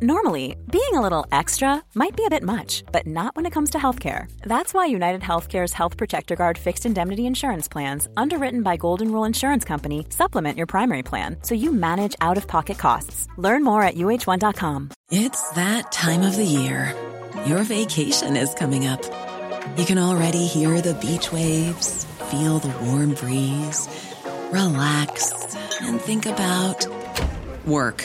Normally, being a little extra might be a bit much, but not when it comes to healthcare. That's why United Healthcare's Health Protector Guard fixed indemnity insurance plans, underwritten by Golden Rule Insurance Company, supplement your primary plan so you manage out of pocket costs. Learn more at uh1.com. It's that time of the year. Your vacation is coming up. You can already hear the beach waves, feel the warm breeze, relax, and think about work.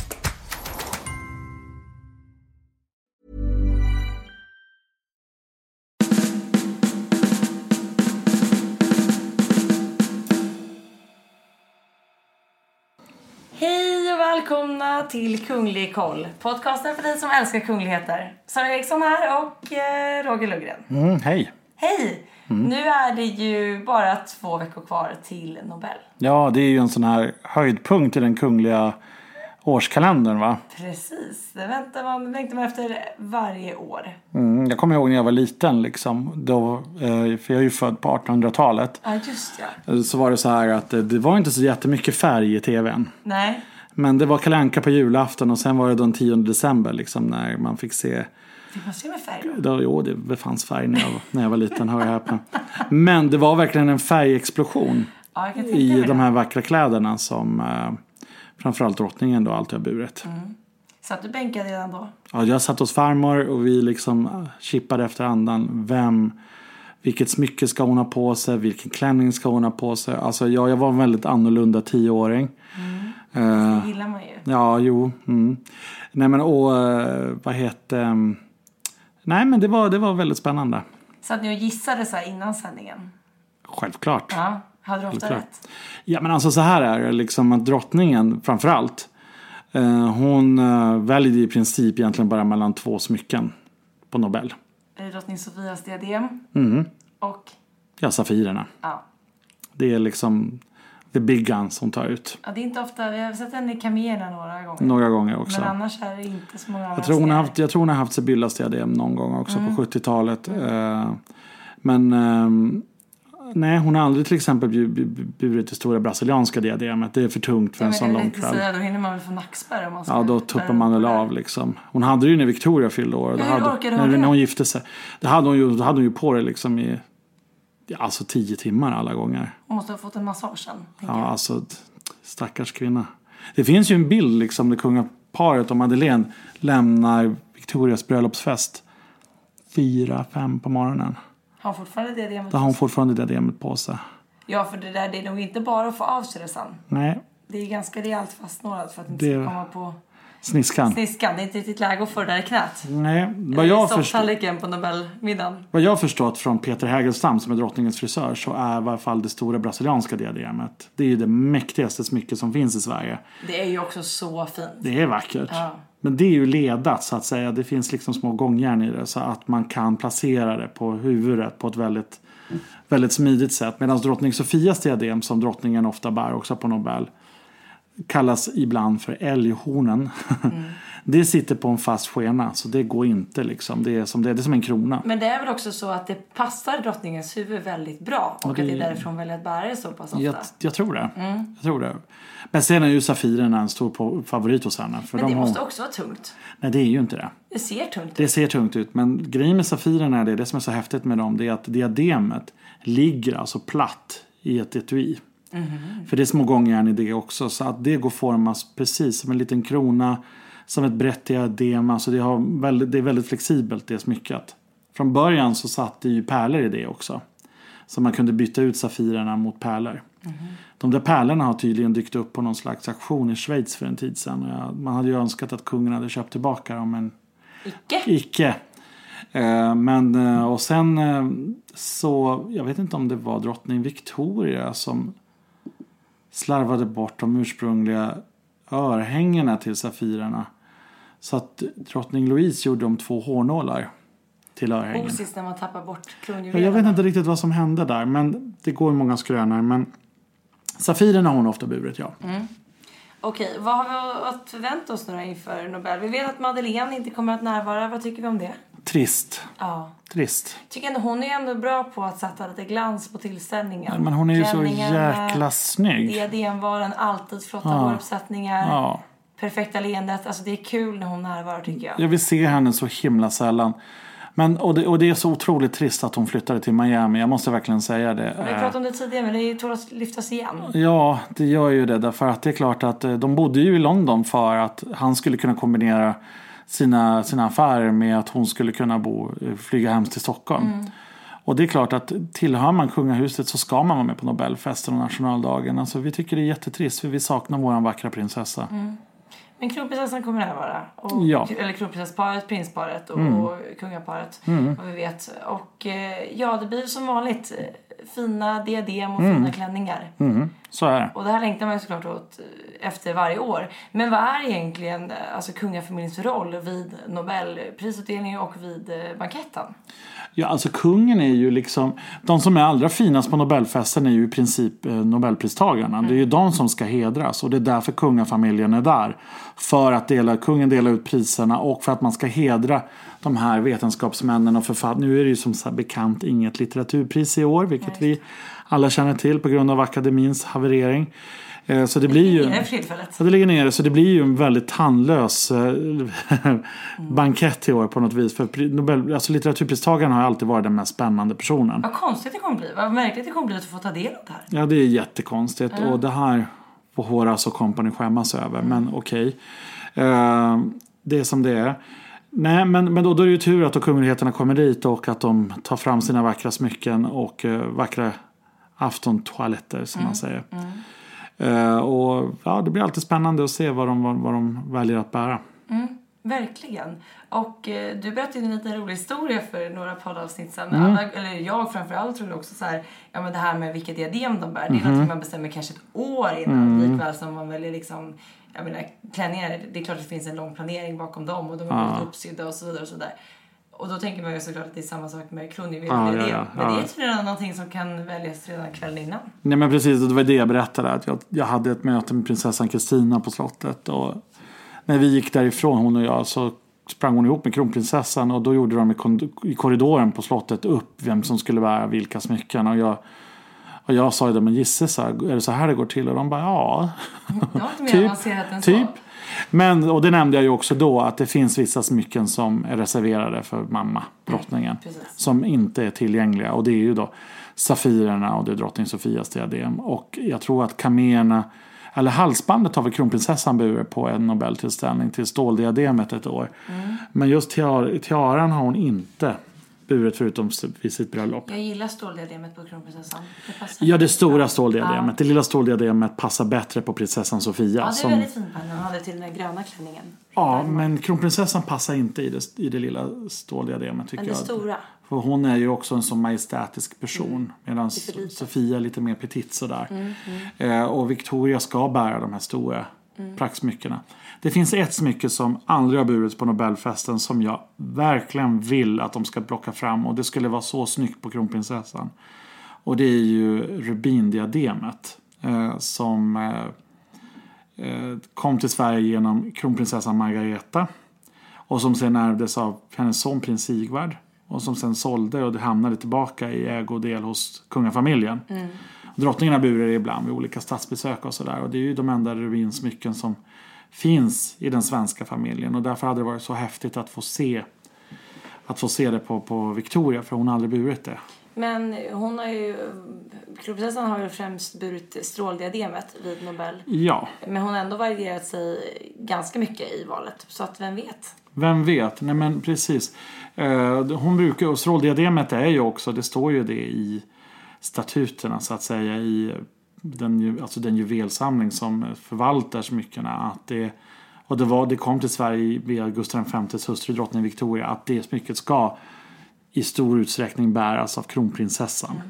välkomna till Kunglig koll. Podcasten för dig som älskar kungligheter. Sara Eriksson här och eh, Roger Lundgren. Mm, hej! Hej! Nu är det ju bara två veckor kvar till Nobel. Ja, det är ju en sån här höjdpunkt i den kungliga årskalendern va? Precis, det väntar man, längtar man efter varje år. Mm, jag kommer ihåg när jag var liten liksom. Då, eh, för jag är ju född på 1800-talet. Ja, just ja. Så var det så här att eh, det var inte så jättemycket färg i tvn. Nej, Men det var Kalle Anka på julafton och sen var det den 10 december liksom när man fick se fick man se med färg då? då, Jo, det fanns färg när jag, var- när jag var liten, hör jag häpna. Men det var verkligen en färgexplosion. Ja, i de här vackra kläderna som eh, framförallt drottningen då alltid har burit. Satt du bänkad redan då? Ja, jag satt hos farmor och vi liksom eh, chippade efter andan. Vem, vilket smycke ska hon ha på sig? Vilken klänning ska hon ha på sig? Alltså ja, jag var en väldigt annorlunda tioåring. Eh, Det gillar man ju. ja, jo. Mm. Nej men och eh, vad heter... mm, nej men det var, det var väldigt spännande. Satt ni och gissade så här innan sändningen? Självklart. Ja, hade du ofta Självklart. rätt? Ja men alltså så här är det liksom att drottningen framförallt. Eh, hon eh, väljer i princip egentligen bara mellan två smycken på Nobel. Drottning Sofias diadem? Mm. Och, Ja, Safirerna. ja. Det är liksom the big guns hon tar ut. ja. Det är inte ofta, vi har sett henne i kamelerna några gånger. Några gånger också. Men annars är det inte så många Jag tror hon har haft, jag tror hon har haft Sibyllas diadem någon gång också Mm. på 70-talet. Eh, men ehm, nej, hon har aldrig till exempel bu- bu- burit det stora brasilianska diademet. Det är för tungt för Ja, en sån lång kväll. säga, Då hinner man väl få nackspärr om man ska Ja, då tuppar man väl av liksom. Hon hade det ju när Victoria fyllde år. Hur hade, orkade när, hon det? när hon gifte sig. Det hade hon ju, hade hon ju på det liksom i alltså tio timmar alla gånger. Hon måste ha fått en massage sen. Ja, jag. alltså stackars kvinna. Det finns ju en bild liksom där kungaparet och Madeleine lämnar Victorias bröllopsfest fyra, fem på morgonen. Har hon fortfarande diademet? Då har hon fortfarande diademet på sig. Ja, för det där det är nog inte bara att få av sig det sen. Nej, Det är ganska rejält fastnålat för att inte Det- ska komma på sniskan. sniskan. Det är inte riktigt läge att få det där i knät. Nej, vad jag, förstår, på Nobelmiddagen. vad jag förstått från Peter Hägelstam som är drottningens frisör så är i varje fall det stora brasilianska diademet. Det är ju det mäktigaste smycke som finns i Sverige. Det är ju också så fint. Det är vackert. Ja. Men det är ju ledat så att säga. Det finns liksom små gångjärn i det så att man kan placera det på huvudet på ett väldigt, väldigt smidigt sätt. Medan drottning Sofias diadem som drottningen ofta bär också på Nobel kallas ibland för älghornen. det sitter på en fast skena så det går inte liksom. Det är som, det, det är som en krona. Men det är väl också så att det passar drottningens huvud väldigt bra. Och det- att det är därifrån väljer att bära det så pass ofta. Jag, jag tror det. Jag tror det. Men sen är ju Safirerna en stor favorit hos henne. För Men de det har, måste också vara tungt. Nej, det är ju inte det. Det ser tungt Det ut. ser tungt ut. Men grejen med Safirerna är det, det som är så häftigt med dem, det är att diademet ligger alltså platt i ett etui. För det är små gångjärn i det också. Så att det går formas precis som en liten krona, som ett brett diadem. Alltså det, har väldigt, det är väldigt flexibelt det smycket. Från början så satt det ju pärlor i det också. Så man kunde byta ut Safirerna mot pärlor. De där pärlorna har tydligen dykt upp på någon slags auktion i Schweiz för en tid sedan. Jag- Man hade ju önskat att kungen hade köpt tillbaka dem men Icke. Icke. Eh, Men eh, och sen eh, så, jag vet inte om det var drottning Victoria som slarvade bort de ursprungliga örhängena till Safirerna. Så att drottning Louise gjorde om två hårnålar till örhängen. Osis när man tappar bort Ja, kronjuvelerna. Jag vet inte riktigt vad som hände där men det går många skrönor. Men Safirerna har hon ofta burit ja. Okej, vad har vi att förvänta oss nu inför Nobel? Vi vet att Madeleine inte kommer att närvara. Vad tycker vi om det? Trist. Ja. Trist. Tycker ändå hon är ändå bra på att sätta lite glans på tillställningen. Men hon är ju så jäkla snygg. Diademvalen, alltid flotta Ja. håruppsättningar. Ja. Perfekta leendet. Alltså det är kul när hon närvarar tycker jag. Jag vill se henne så himla sällan. Men, och, det, och det är så otroligt trist att hon flyttade till Miami. Jag måste verkligen säga det. Vi pratat om det tidigare men det tål att lyftas igen. Ja, det gör ju det. Därför att det är klart att eh, de bodde ju i London för att han skulle kunna kombinera sina, sina affärer med att hon skulle kunna bo, flyga hem till Stockholm. Och det är klart att tillhör man kungahuset så ska man vara med på Nobelfesten och nationaldagen. Alltså, vi tycker det är jättetrist för vi saknar våran vackra prinsessa. Men kronprinsessan kommer närvara. Och, Ja. Eller kronprinsessparet, prinsparet och, och kungaparet. Vad vi vet. Och eh, ja, det blir som vanligt eh, fina diadem och fina klänningar. Mm, så är det. Och det här längtar man ju såklart åt eh, efter varje år. Men vad är egentligen eh, alltså, kungafamiljens roll vid Nobelprisutdelningen och vid eh, banketten? Ja, alltså kungen är ju liksom... De som är allra finast på Nobelfesten är ju i princip Nobelpristagarna. Det är ju de som ska hedras och det är därför kungafamiljen är där. För att dela, kungen delar ut priserna och för att man ska hedra de här vetenskapsmännen och författarna. Nu är det ju som bekant inget litteraturpris i år, vilket vi alla känner till på grund av akademins haverering. Eh, Så det blir ju... Ja, det ligger nere så det blir ju en väldigt tandlös eh, bankett i år på något vis. För Nobel, alltså litteraturpristagaren har alltid varit den mest spännande personen. Vad konstigt det kommer bli. Vad märkligt det kommer bli att få ta del av det här. Ja, det är jättekonstigt och det här får Horace och company skämmas över. Men okej. Eh, det är som det är. Nej, men, men då, då är det ju tur att då kungligheterna kommer dit och att de tar fram sina vackra smycken och eh, vackra aftontoaletter som man säger. Eh, och ja, det blir alltid spännande att se vad de, vad, vad de väljer att bära. Verkligen. Och eh, du berättade en liten rolig historia för några poddavsnitt sedan. Mm. Alla, eller jag framförallt tror också så här, ja men det här med vilket diadem de bär. Det är Mhm. någonting man bestämmer kanske ett år innan. Mm. Likväl som man väljer liksom, jag menar klänningar, det är klart att det finns en lång planering bakom dem och de är väldigt uppsydda och så vidare och så där. Och då tänker man ju såklart att det är samma sak med kronjuveler. Ja, ja, ja, Men det är tydligen någonting som kan väljas redan kvällen innan. Nej men precis, och det var det jag berättade. Att jag, jag hade ett möte med prinsessan Kristina på slottet. Och när vi gick därifrån, hon och jag, så sprang hon ihop med kronprinsessan. Och då gjorde de i, korridoren på slottet upp vem som skulle bära vilka smycken. Och jag, och jag sa ju det, men gisses, är det så här det går till? Och de bara, ja. Typ, typ. Men, och det nämnde jag ju också då, att det finns vissa smycken som är reserverade för mamma, drottningen. precis. som inte är tillgängliga. Och det är ju då Safirerna och det är drottning Sofias diadem. Och jag tror att kaméerna, eller halsbandet har väl kronprinsessan burit på en Nobeltillställning till ståldiademet ett år. Mm. Men just tiar, tiaran har hon inte burit förutom vid sitt bröllop. Jag gillar ståldiademet på kronprinsessan. Det Ja, det stora ståldiademet. Det lilla ståldiademet passar bättre på prinsessan Sofia. Ja, det är som, väldigt fint hon hade till den där gröna klänningen. ja, men kronprinsessan passar inte i det, i det lilla ståldiademet tycker Men det jag. stora. För hon är ju också en så majestätisk person. Mm. Medan. Sofia är lite mer petit sådär. Mm, Eh, och Victoria ska bära de här stora Mm. praktsmyckena. Det finns ett smycke som aldrig har burits på Nobelfesten som jag verkligen vill att de ska plocka fram. Och det skulle vara så snyggt på kronprinsessan. Och det är ju rubindiademet. Eh, som eh, eh, kom till Sverige genom kronprinsessan Margareta. Och som sen ärvdes av hennes son prins Sigvard. Och som sen sålde och det hamnade tillbaka i ägodel hos kungafamiljen. Drottningen har burit det ibland vid olika statsbesök och sådär. Och det är ju de enda rubinsmycken som finns i den svenska familjen. Och därför hade det varit så häftigt att få se att få se det på, på Victoria för hon har aldrig burit det. Men hon har ju... Kronprinsessan har ju främst burit stråldiademet vid Nobel. Ja, Men hon har ändå varierat sig ganska mycket i valet. Så att vem vet? vem vet? Nej men precis. Eh, hon brukar, och stråldiademet är ju också, det står ju det i statuterna så att säga i den, alltså den juvelsamling som förvaltar smyckena. Att det, och det, var, det kom till Sverige via Gustav Vs hustru drottning Victoria att det smycket ska i stor utsträckning bäras av kronprinsessan.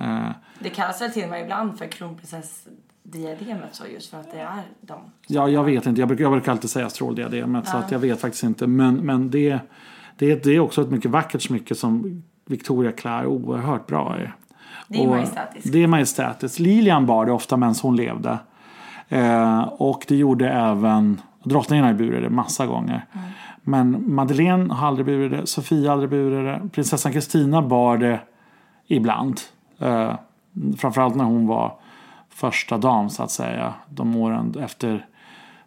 Eh, Det kallas väl till och med ibland för kronprinsessdiademet så just för att det är de. Ja, jag vet inte. Jag brukar, jag brukar alltid säga stråldiademet. Så Ja. att jag vet faktiskt inte. Men, men det, det, det är också ett mycket vackert smycke som Victoria klär oerhört bra i. Det är majestätiskt. Det är majestätiskt. Lilian bar det ofta medan hon levde. Eh, och det gjorde även drottningen har burit det massa gånger. Mm. Men Madeleine har aldrig burit det, Sofia har aldrig burit det. Prinsessan Kristina bar det ibland. Eh, framförallt när hon var första dam så att säga. De åren efter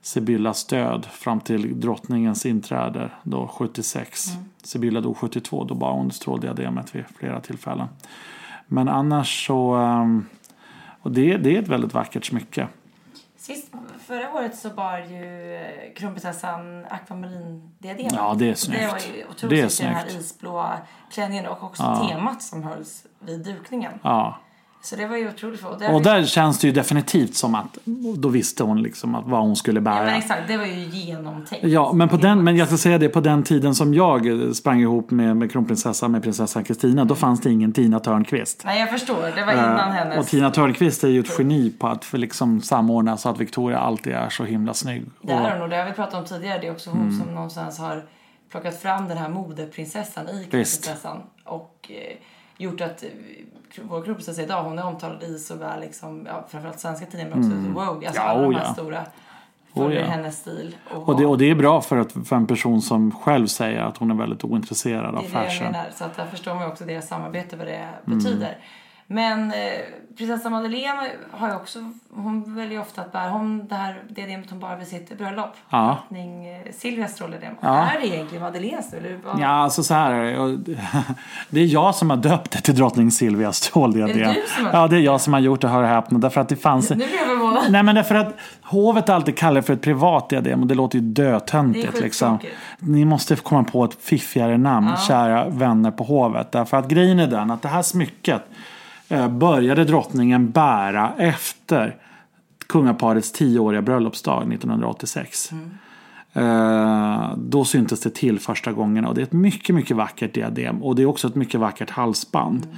Sibyllas död fram till drottningens inträde då 76. Mm. Sibylla dog 72, då bar hon stråldiademet vid flera tillfällen. Men annars så, ehm, och det, det är ett väldigt vackert smycke. Sist, förra året så bar ju eh, kronprinsessan akvamarinddiademet. Ja, det är snyggt. Det var ju otroligt det är snyggt. den här isblåa klänningen och också ja. temat som hölls vid dukningen. Ja. Så det var ju otroligt. Och där, och där känns det ju definitivt som att då visste hon liksom att vad hon skulle bära. Ja, men exakt. Det var ju genomtänkt. Ja, men, på den, men jag ska säga det, på den tiden som jag sprang ihop med, med kronprinsessan, med prinsessan Kristina, då fanns det ingen Tina Törnqvist. Nej, jag förstår. Det var innan uh, hennes... Och Tina Törnqvist är ju ett geni på att för liksom samordna så att Victoria alltid är så himla snygg. Det är hon och det har vi pratat om tidigare. Det är också hon mm. som någonstans har plockat fram den här modeprinsessan i kronprinsessan. Och eh, gjort att vår kronprinsessa idag, hon är omtalad i såväl liksom, ja, framförallt svenska tidningar men också mm. Vogue. Alltså ja, alla de här ja. stora följer oh, ja. hennes stil. Och, och, det, och det är bra för, att, för en person som själv säger att hon är väldigt ointresserad av fashion. Det är det jag menar. Så att där förstår man också deras samarbete vad det mm. Men eh, prinsessa Madeleine har ju också, hon väljer ofta att bära hon det här diademet hon bara vid sitt bröllop. Ja. Drottning eh, Silvias stråldiadem. Ja. Är det egentligen Madeleines? Eller Ja, alltså så här det. är jag som har döpt det till drottning Silvias stråldiadem. Är det du som har Ja, det är jag som har gjort det, hör och häpna. Därför att det fanns... Nu blir jag förvånad. Nej, men därför att hovet alltid kallar det för ett privat diadem och det låter ju dötöntigt. Liksom. Ni måste komma på ett fiffigare namn, ja. kära vänner på hovet. Därför att grejen är den att det här smycket Eh, började drottningen bära efter kungaparets tioåriga bröllopsdag 1986. Mm. Eh, då syntes det till första gången och det är ett mycket, mycket vackert diadem och det är också ett mycket vackert halsband. Mm.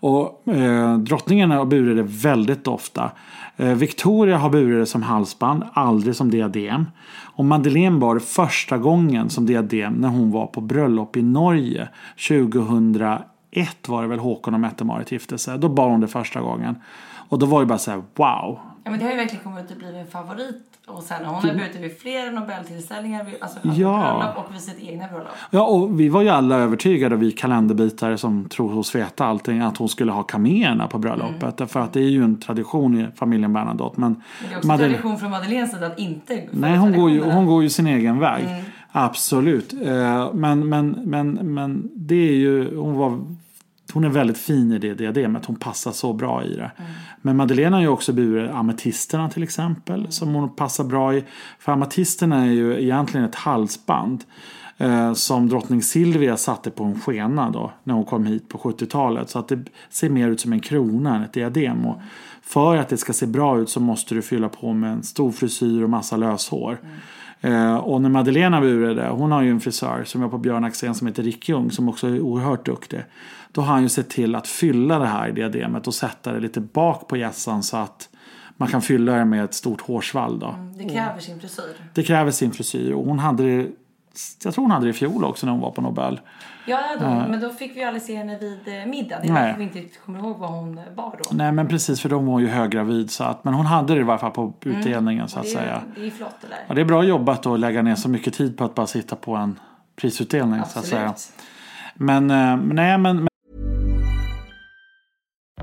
Och eh, Drottningen har burit det väldigt ofta. Eh, Victoria har burit det som halsband, aldrig som diadem. Och Madeleine bar det första gången som diadem när hon var på bröllop i Norge 2001 ett var det väl Håkon och Mette-Marit gifte sig. Då bar hon det första gången. Och då var det bara så här, wow. Ja men det har ju verkligen kommit att bli en favorit. Och sen hon har burit vid flera Nobeltillställningar, alltså ja. och vid sitt egna bröllop. Ja och vi var ju alla övertygade, vi kalenderbitare som tror oss veta allting, att hon skulle ha kaméerna på bröllopet. Mm. Därför att det är ju en tradition i familjen Bernadotte. Men, men det är också Madeleine... tradition från Madeleines sida att inte Nej hon går, ju, hon går ju sin egen väg. Mm. Absolut. Eh, men, men, men, men det är ju, hon var hon är väldigt fin i det diademet. Hon passar så bra i det. Mm. Men Madeleine har ju också burit ametisterna till exempel. Mm. Som hon passar bra i. För ametisterna är ju egentligen ett halsband. Eh, som drottning Silvia satte på en skena då. När hon kom hit på 70-talet. Så att det ser mer ut som en krona än ett diadem. Och för att det ska se bra ut så måste du fylla på med en stor frisyr och massa löshår. Mm. Eh, och när Madeleine burit det, hon har ju en frisör som var på Björn Axén som heter Rick Ljung som också är oerhört duktig. Då har han ju sett till att fylla det här diademet och sätta det lite bak på hjässan så att man kan fylla det med ett stort hårsvall. Då. Mm, det kräver sin frisyr. Det kräver sin frisyr och hon hade det jag tror hon hade det i fjol också när hon var på Nobel. Ja, då, uh, men då fick vi aldrig se henne vid eh, middagen. Det är därför vi inte riktigt kommer ihåg vad hon bar då. Nej, men precis för de var ju höggravid. Så att, men hon hade det i varje fall på mm. utdelningen mm, så att det är, säga. Det är flott det där. Ja, det är bra jobbat att lägga ner så mycket tid på att bara sitta på en prisutdelning Absolut. så att säga. Men, uh, nej, men,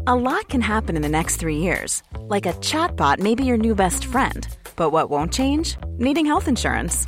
A lot can happen in the next three years. Like a chatbot may be your new best friend. But what won't change? Needing health insurance.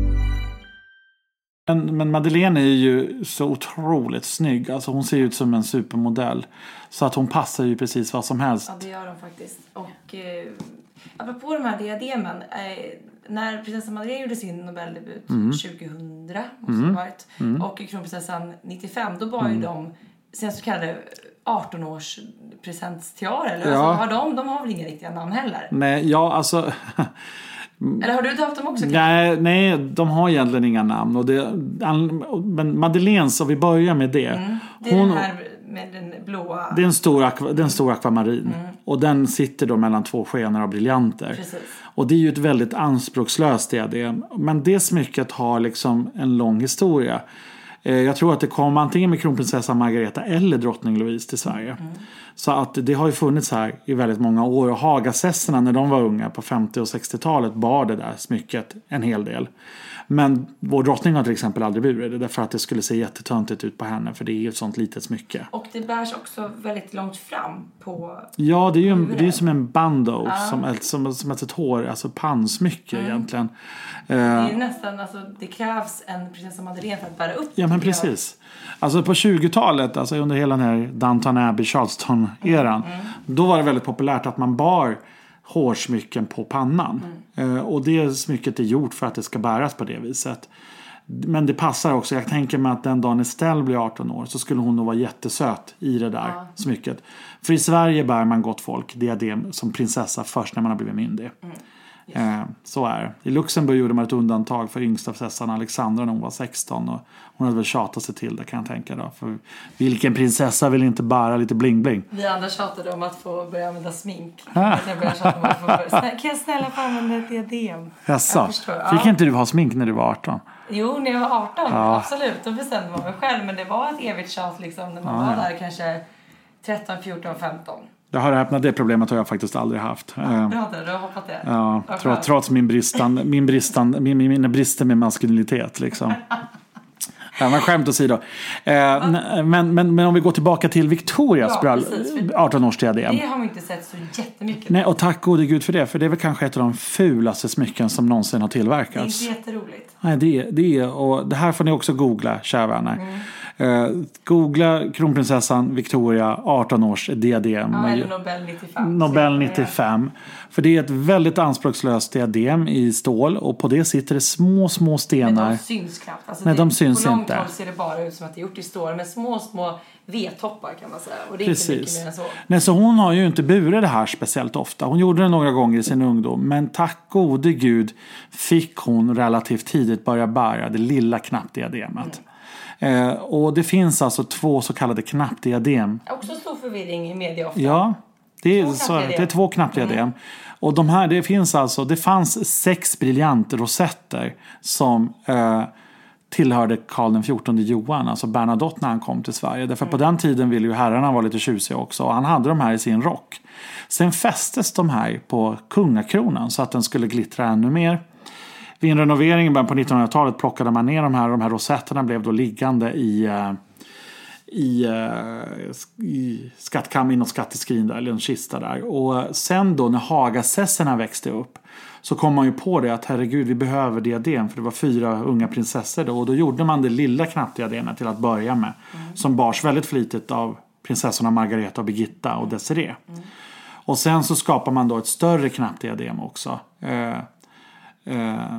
Men, men Madeleine är ju så otroligt snygg. Alltså hon ser ut som en supermodell. Så att hon passar ju precis vad som helst. Ja, det gör hon faktiskt. Och eh, apropå de här diademen. Eh, när prinsessan Madeleine gjorde sin Nobeldebut Mm. 2000 måste det ha varit, och kronprinsessan 95, då var ju Mm. de sina så kallade 18-års presentstiarer. Eller? Ja. Mm. Alltså, har de, de har väl inga riktiga namn heller? Nej, ja alltså. Eller har du döpt dem också? Nej, nej, de har egentligen inga namn. Och det, men Madeleines, om vi börjar med det. Mm. Det är hon, den här med den blåa... det är en stor, akva, det är en stor akvamarin. Och den sitter då mellan två skenor av briljanter. Precis. Och det är ju ett väldigt anspråkslöst diadem. Men det smycket har liksom en lång historia. Eh, Jag tror att det kom antingen med kronprinsessan Margareta eller drottning Louise till Sverige. Så att det har ju funnits här i väldigt många år. Och Hagasesserna när de var unga på 50 och 60-talet bar det där smycket en hel del. Men vår drottning har till exempel aldrig burit det därför att det skulle se jättetöntigt ut på henne för det är ju ett sånt litet smycke. Och det bärs också väldigt långt fram på... Ja, det är ju en, det är som en bando, som, ett, som, som ett hår, alltså pannsmycke egentligen. Eh, Det är nästan, alltså det krävs en prinsessa Madeleine för att bära upp Ja men precis. Alltså på 20-talet, alltså under hela den här Downton Abbey, Charleston-eran. Då var det väldigt populärt att man bar hårsmycken på pannan. Eh, och det smycket är gjort för att det ska bäras på det viset. Men det passar också. Jag tänker mig att den dagen Estelle blir 18 år så skulle hon nog vara jättesöt i det där smycket. För i Sverige bär man gott folk diadem som prinsessa först när man har blivit myndig. Eh, så är det. I Luxemburg gjorde man ett undantag för yngsta prinsessan Alexandra när hon var 16. Och hon hade väl tjatat sig till det kan jag tänka då. För vilken prinsessa vill inte bära lite bling-bling? Vi andra tjatade om att få börja använda smink. Jag började tjata om att få börja... Kan jag snälla få använda ett diadem? Jaså? Ja. Fick inte du ha smink när du var 18? Jo, när jag var 18. Absolut. Då bestämde man mig själv. Men det var ett evigt tjat liksom när man var där kanske 13, 14, 15. Det har öppnat det problemet har jag faktiskt aldrig haft. Eh, Du du har hoppat det? Ja, trots, min bristande, min bristande, min, min, mina brister med maskulinitet liksom. Ja, men skämt åsido. Eh, men, men, men om vi går tillbaka till Victorias Ja, brall- precis, för 18-årsdiadem. Det har man inte sett så jättemycket. Nej, och tack gode gud för det. För det är väl kanske ett av de fulaste smycken som någonsin har Det är tillverkats. inte jätteroligt. Nej, det, det är, och det här får ni också googla, kära vänner. Mm. Eh, googla kronprinsessan Victoria 18 års diadem. Ja, eller Nobel 95. Nobel Så- 95. För det är ett väldigt anspråkslöst diadem i stål och på det sitter det små, små Men stenar. de syns knappt. Alltså Nej, det, de syns på långt inte. håll ser det bara ut som att det är gjort i stål med små, små V-toppar kan man säga. Och det är inte mycket Precis. mer än så. Nej, så hon har ju inte burit det här speciellt ofta. Hon gjorde det några gånger i sin ungdom. Men tack gode gud fick hon relativt tidigt börja bära det lilla knappdiademet. Eh, och det finns alltså två så kallade knappdiadem Också stor förvirring i media ofta. Ja, det är, Två så, det. är två knappdiadem. Och de här, det finns alltså, det fanns sex briljantrosetter som eh, tillhörde Karl XIV Johan, alltså Bernadotte när han kom till Sverige. Därför på den tiden ville ju herrarna vara lite tjusiga också och han hade de här i sin rock. Sen fästes de här på kungakronan så att den skulle glittra ännu mer. Vid en renovering i början på 1900-talet plockade man ner de här. De här rosetterna blev då liggande i, eh, i, eh, i skattkam, i någon skatteskrin där, eller en kista där. Och sen då när Hagasesserna växte upp så kom man ju på det att herregud vi behöver diadem för det var fyra unga prinsessor då. Och då gjorde man det lilla knappdiademet till att börja med. Som bars väldigt flitigt av prinsessorna Margareta och Birgitta och Desiree. Och sen så skapar man då ett större knappdiadem också. Eh, eh,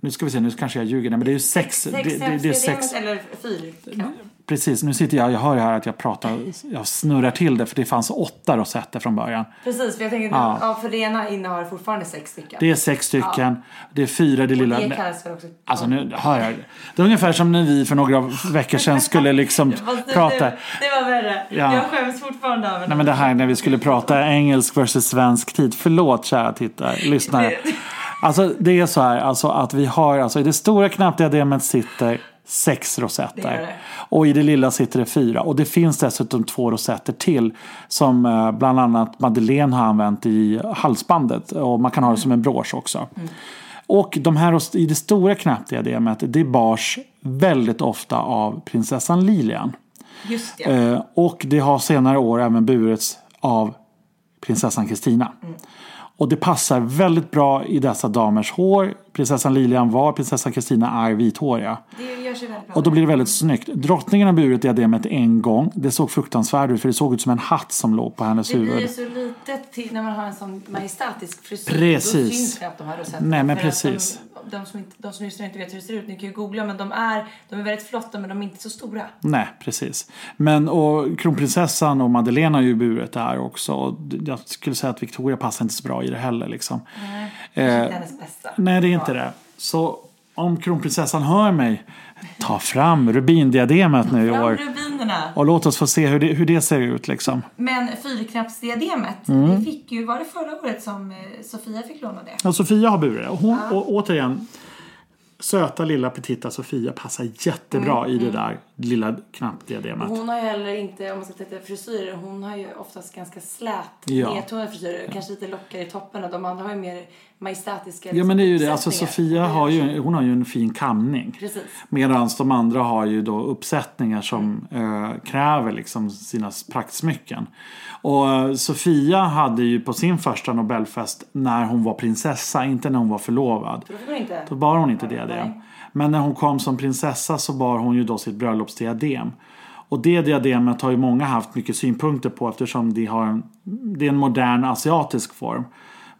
nu ska vi se, nu kanske jag ljuger. Nej, men det är ju sex. Sex det, det, det är sex. eller fyra. Precis, nu sitter jag, jag hör här att jag pratar, jag snurrar till det för det fanns åtta rosetter från början. Precis, för jag tänker Ja. ja. för det ena innehar fortfarande sex stycken. Det är sex stycken, det är fyra det lilla. det kallas väl också... Alltså nu hör jag. Det är ungefär som när vi för några veckor sedan skulle liksom det, prata. det, det var värre. Ja. Jag skäms fortfarande över Nej men det här när vi skulle prata engelsk versus svensk tid. Förlåt kära tittare, lyssnare. Alltså det är så här alltså att vi har, alltså i det stora knappdiademet sitter sex rosetter. Det det. Och i det lilla sitter det fyra. Och det finns dessutom två rosetter till. Som eh, bland annat Madeleine har använt i halsbandet. Och man kan ha det som en brosch också. Och de här i det stora knappdiademet det bars väldigt ofta av prinsessan Lilian. Just det. Eh, och det har senare år även burits av prinsessan Kristina. Och det passar väldigt bra i dessa damers hår. Prinsessan Lilian var, prinsessan Kristina är vithåriga. Det. Och då blir det väldigt snyggt. Drottningen har burit diademet en gång. Det såg fruktansvärt ut för det såg ut som en hatt som låg på hennes det blir ju huvud. så litet till när man har en sån majestätisk frisyr. Precis. Då syns knappt de här rosetterna. Nej, men att precis. De, de, som inte, de som lyssnar inte vet hur det ser ut, ni kan ju googla, men de är, de är väldigt flotta men de är inte så stora. Nej, precis. Men och kronprinsessan och Madeleine har ju burit det här också. Och jag skulle säga att Victoria passar inte så bra i det heller. Liksom. Kanske Eh, inte hennes bästa. Nej, det är inte det. Så om kronprinsessan hör mig, ta fram rubindiademet nu i år. rubinerna! Och låt oss få se hur det, hur det ser ut liksom. Men fyrknappsdiademet, Mm. det fick ju, var det förra året som eh, Sofia fick låna det? Och Sofia har burit det. Och hon, och, återigen, söta lilla petita Sofia passar jättebra i det där lilla knappdiademet. Hon har ju heller inte, om man ska titta frisyrer, hon har ju oftast ganska slät, Ja. nedtonade frisyrer. Kanske lite lockar i toppen och de andra har ju mer majestätiska Ja men det är ju det. Alltså. Sofia har ju, hon har ju en fin kamning. Medan de andra har ju då uppsättningar som eh, kräver liksom sina praktsmycken. Och eh, Sofia hade ju på sin första Nobelfest när hon var prinsessa, inte när hon var förlovad. Då inte... Då bar hon inte diadem. Nej. Men när hon kom som prinsessa så bar hon ju då sitt bröllopsdiadem. Och det diademet har ju många haft mycket synpunkter på eftersom det, har en, det är en modern asiatisk form.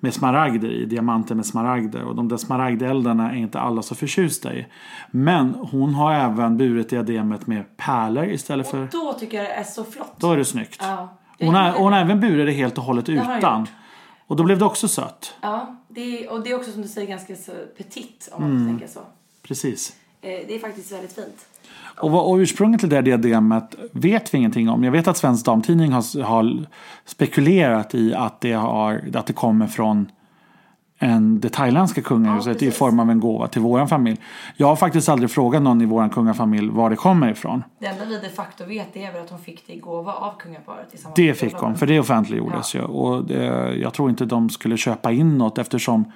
Med smaragder i, diamanter med smaragder. Och de där smaragdeldarna är inte alla så förtjusta i. Men hon har även burit diademet med pärlor istället för... Då tycker jag det är så flott. Då är det snyggt. Ja. Det Hon är- har, hon har även burit det helt och hållet utan. Och då blev det också sött. Ja, det är, och det är också som du säger ganska så petit om man Mm. tänka så. Precis. Eh, Det är faktiskt väldigt fint. Och, vad, och ursprunget till det diademet vet vi ingenting om. Jag vet att Svensk Damtidning har, har spekulerat i att det, har, att det kommer från en, det thailändska kungahuset i precis. form av en gåva till våran familj. Jag har faktiskt aldrig frågat någon i våran kungafamilj var det kommer ifrån. Det enda vi de facto vet är väl att hon fick det i gåva av kungaparet i samband Det fick hon, för det offentliggjordes ju. Och det, jag tror inte de skulle köpa in något eftersom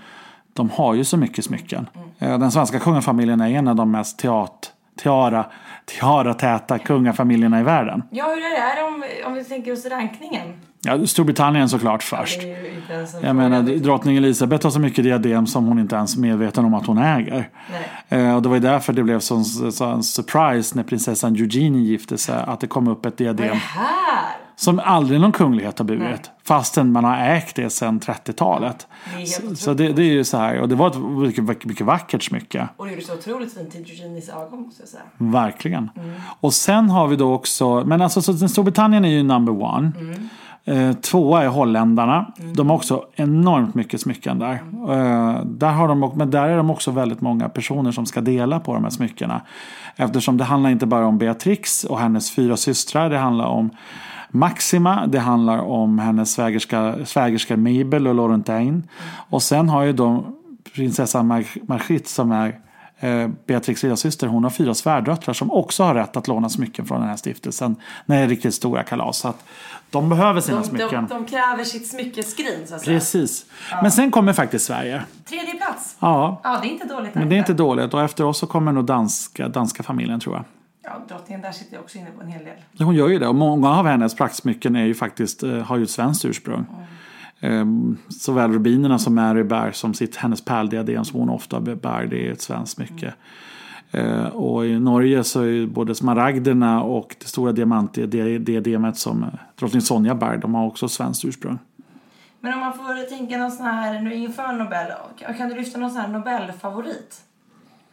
de har ju så mycket smycken. Eh, Den svenska kungafamiljen är en av de mest teat, tiara, tiara-täta kungafamiljerna i världen. Ja, hur är det? Är det om, om vi tänker oss rankningen? Ja, Storbritannien såklart först. En Jag fråga. menar, drottning Elizabeth har så mycket diadem som hon inte ens är medveten om att hon äger. Nej. Eh, och det var ju därför det blev sån, sån surprise när prinsessan Eugenie gifte sig. Att det kom upp ett Vad är diadem det här? Som aldrig någon kunglighet har burit. Fastän man har ägt det sedan 30-talet. Det är helt Så, så det, det är ju så här. Och det var ett mycket, mycket vackert smycke. Och det gjorde så otroligt fint till Eugenies ögon måste jag säga. Verkligen. Och sen har vi då också, men alltså så Storbritannien är ju number one. Eh, tvåa är holländarna. De har också enormt mycket smycken där. Eh, där har de, men där är de också väldigt många personer som ska dela på de här smyckena. Eftersom det handlar inte bara om Beatrix och hennes fyra systrar. Det handlar om Maxima, det handlar om hennes svägerska, svägerska Mabel och Laurentine. Och sen har ju då prinsessan Mar- Margit som är eh, Beatrix lillasyster, hon har fyra svärdöttrar som också har rätt att låna smycken från den här stiftelsen när det är riktigt stora kalas. Så att de behöver sina De, smycken. de, de kräver sitt smyckeskrin så att säga. Precis. Men sen kommer faktiskt Sverige. Tredje plats. Ja, Ja, det är inte dåligt. men det är inte dåligt. Och efter oss så kommer nog danska, danska familjen tror jag. Ja, drottningen där sitter också inne på en hel del. Ja, hon gör ju det. Och många av hennes praktsmycken är ju faktiskt, eh, har ju ett svenskt ursprung. Ehm, såväl rubinerna som Mary bär som sitt, hennes pärldiadem som hon ofta bär, det är ett svenskt smycke. Eh, och i Norge så är ju både smaragderna och det stora diamantdiademet som eh, drottning Sonja bär, de har också svenskt ursprung. Men om man får tänka någon sån här, nu inför Nobel, kan du lyfta någon sån här Nobelfavorit?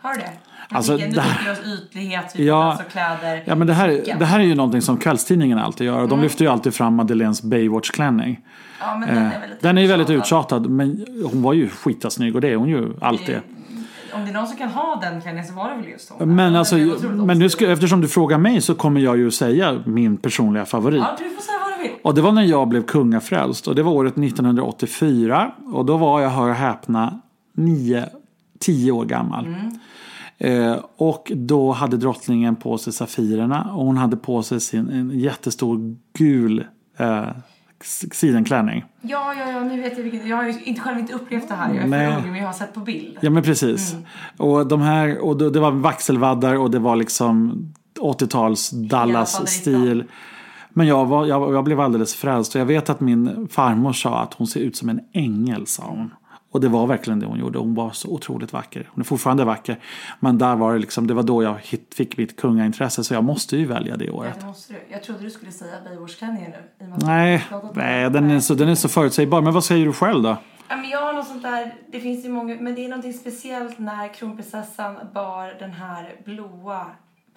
Har du det? Alltså, det här- ytlighet, typ, Ja. alltså kläder, Ja, men det, här, det här är ju någonting som kvällstidningen alltid gör. Och de lyfter ju alltid fram Madeleines Baywatch-klänning. Ja, men den är väldigt Den är ju väldigt uttjatad. men hon var ju skitasnygg och det är hon ju alltid. Om det är någon som kan ha den klänningen så var det väl just hon. Men, alltså, men nu ska, eftersom du frågar mig så kommer jag ju säga min personliga favorit. Ja, du får säga vad du vill. Och det var när jag blev kungafrälst och det var året 1984. Och då var jag, hör och häpna, 9, 10 år gammal. Eh, och då hade drottningen på sig Safirerna och hon hade på sig sin, en jättestor gul eh, sidenklänning. Ja, ja, ja, nu vet jag vilket. Jag har ju inte, själv inte upplevt det här. Jag är Nej. för ung, men jag har sett på bild. Ja men precis. Och, de här, och det, det var vaxelvaddar och det var liksom 80-tals Dallas-stil. Men jag, var, jag, jag blev alldeles frälst och jag vet att min farmor sa att hon ser ut som en ängel sa hon. Och det var verkligen det hon gjorde. Hon var så otroligt vacker. Hon är fortfarande vacker. Men där var det liksom, det var då jag fick mitt kungaintresse. Så jag måste ju välja det Ja, året. det måste du. Jag trodde du skulle säga Baywatch-klänningen nu. Nej, nej den, är så, den är så förutsägbar. Men vad säger du själv då? Ja, men jag har något sånt där, det finns ju många, men det är någonting speciellt när kronprinsessan bar den här blåa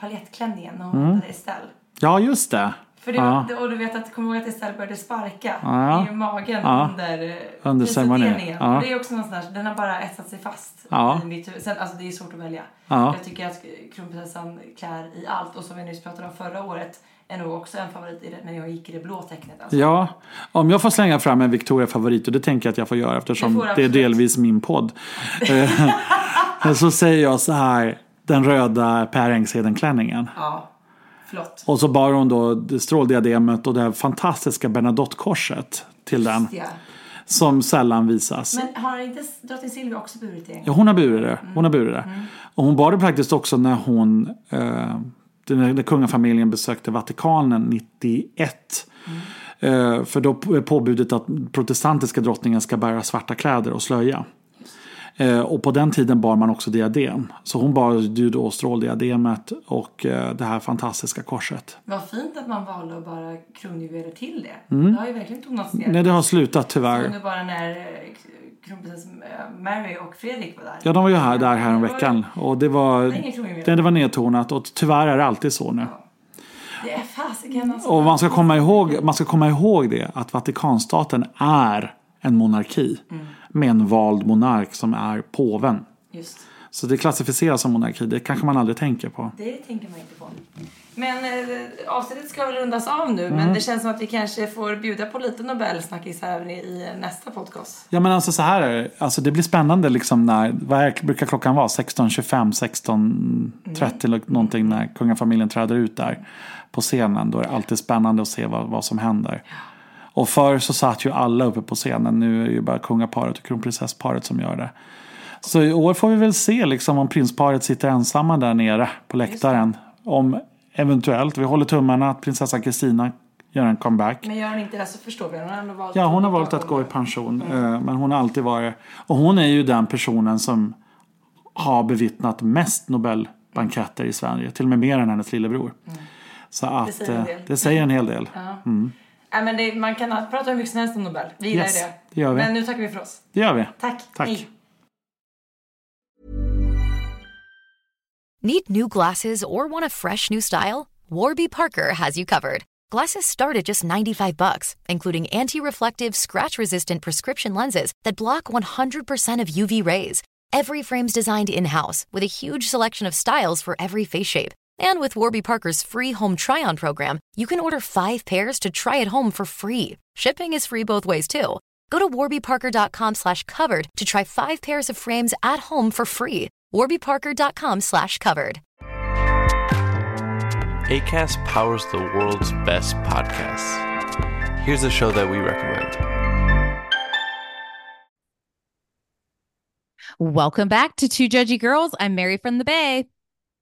paljettklänningen när hon hade Estelle. Ja, just det. För det, Ja. Och du vet att, kommer ihåg att Estelle började sparka Ja. i magen Ja. under, eh, Under prisutdelningen. Ja. Och Det är också där, den har bara etsat sig fast i mitt huvud. Sen, alltså det är svårt att välja. Ja. Jag tycker att kronprinsessan klär i allt och som vi nyss pratade om förra året är nog också en favorit i det, när jag gick i det blå tecknet. Alltså. Ja, om jag får slänga fram en Victoria-favorit och det tänker jag att jag får göra eftersom Det det är delvis min podd. Eh, så säger jag så här, den röda Per Engsheden-klänningen. Ja, flott. Och så bar hon då stråldiademet och det här fantastiska Bernadotte-korset till den. Ja. Som sällan visas. Men har inte drottning Silvia också burit det? Ja, hon har burit det. Hon har burit det. Och hon bar det faktiskt också när hon, eh, när, kungafamiljen besökte Vatikanen 91. Eh, för då är påbudet att protestantiska drottningen ska bära svarta kläder och slöja. Eh, och på den tiden bar man också diadem. Så hon bar ju då stråldiademet och eh, det här fantastiska korset. Vad fint att man valde att bara kronjuveler till det. Det har ju verkligen tonats ner. Nej, det har slutat tyvärr. Under bara när eh, kronprinsessan Mary och Fredrik var där. Ja, de var ju här där här en veckan. Och det var, det, det var nedtonat och tyvärr är det alltid så nu. Det är fasiken alltså. Och man ska, komma ihåg, man ska komma ihåg det att Vatikanstaten är en monarki. Med en vald monark som är påven. Just. Så det klassificeras som monarki. Det kanske man aldrig tänker på. Det tänker man inte på. Men eh, avsnittet ska väl rundas av nu. Mm. Men det känns som att vi kanske får bjuda på lite Nobelsnackis även i, i nästa podcast. Ja men alltså så här är det. Alltså det blir spännande liksom när, vad är, brukar klockan vara? 16.25, 16.30 eller någonting när kungafamiljen träder ut där på scenen. Då är det alltid spännande att se vad, vad som händer. Och förr så satt ju alla uppe på scenen. Nu är det ju bara kungaparet och kronprinsessparet som gör det. Så i år får vi väl se liksom om prinsparet sitter ensamma där nere på läktaren. Om eventuellt, vi håller tummarna att prinsessa Kristina gör en comeback. Men gör hon inte det så förstår vi. Hon har valt Ja, hon har valt att gå i pension. eh, Men hon har alltid varit... Och hon är ju den personen som har bevittnat mest Nobelbanketter i Sverige. Till och med mer än hennes lillebror. Så att säger en eh, del. det säger en hel del. Nej, men det, man kan prata hur mycket som helst om Nobel. Vi gillar Yes, det. det gör vi. Men nu tackar vi för oss. Det gör vi. Tack. Tack. Hej. Need new glasses or want a fresh new style? Warby Parker has you covered. Glasses start at just 95 bucks, including anti-reflective, scratch-resistant prescription lenses that block 100% of UV rays. Every frame's designed in-house with a huge selection of styles for every face shape. And with Warby Parker's free home try-on program, you can order five pairs to try at home for free. Shipping is free both ways too. Go to warbyparker.com slash covered to try five pairs of frames at home for free. warbyparker.com slash covered. ACAST powers the world's best podcasts. Here's a show that we recommend. Welcome back to Two Judgy Girls. I'm Mary from the Bay.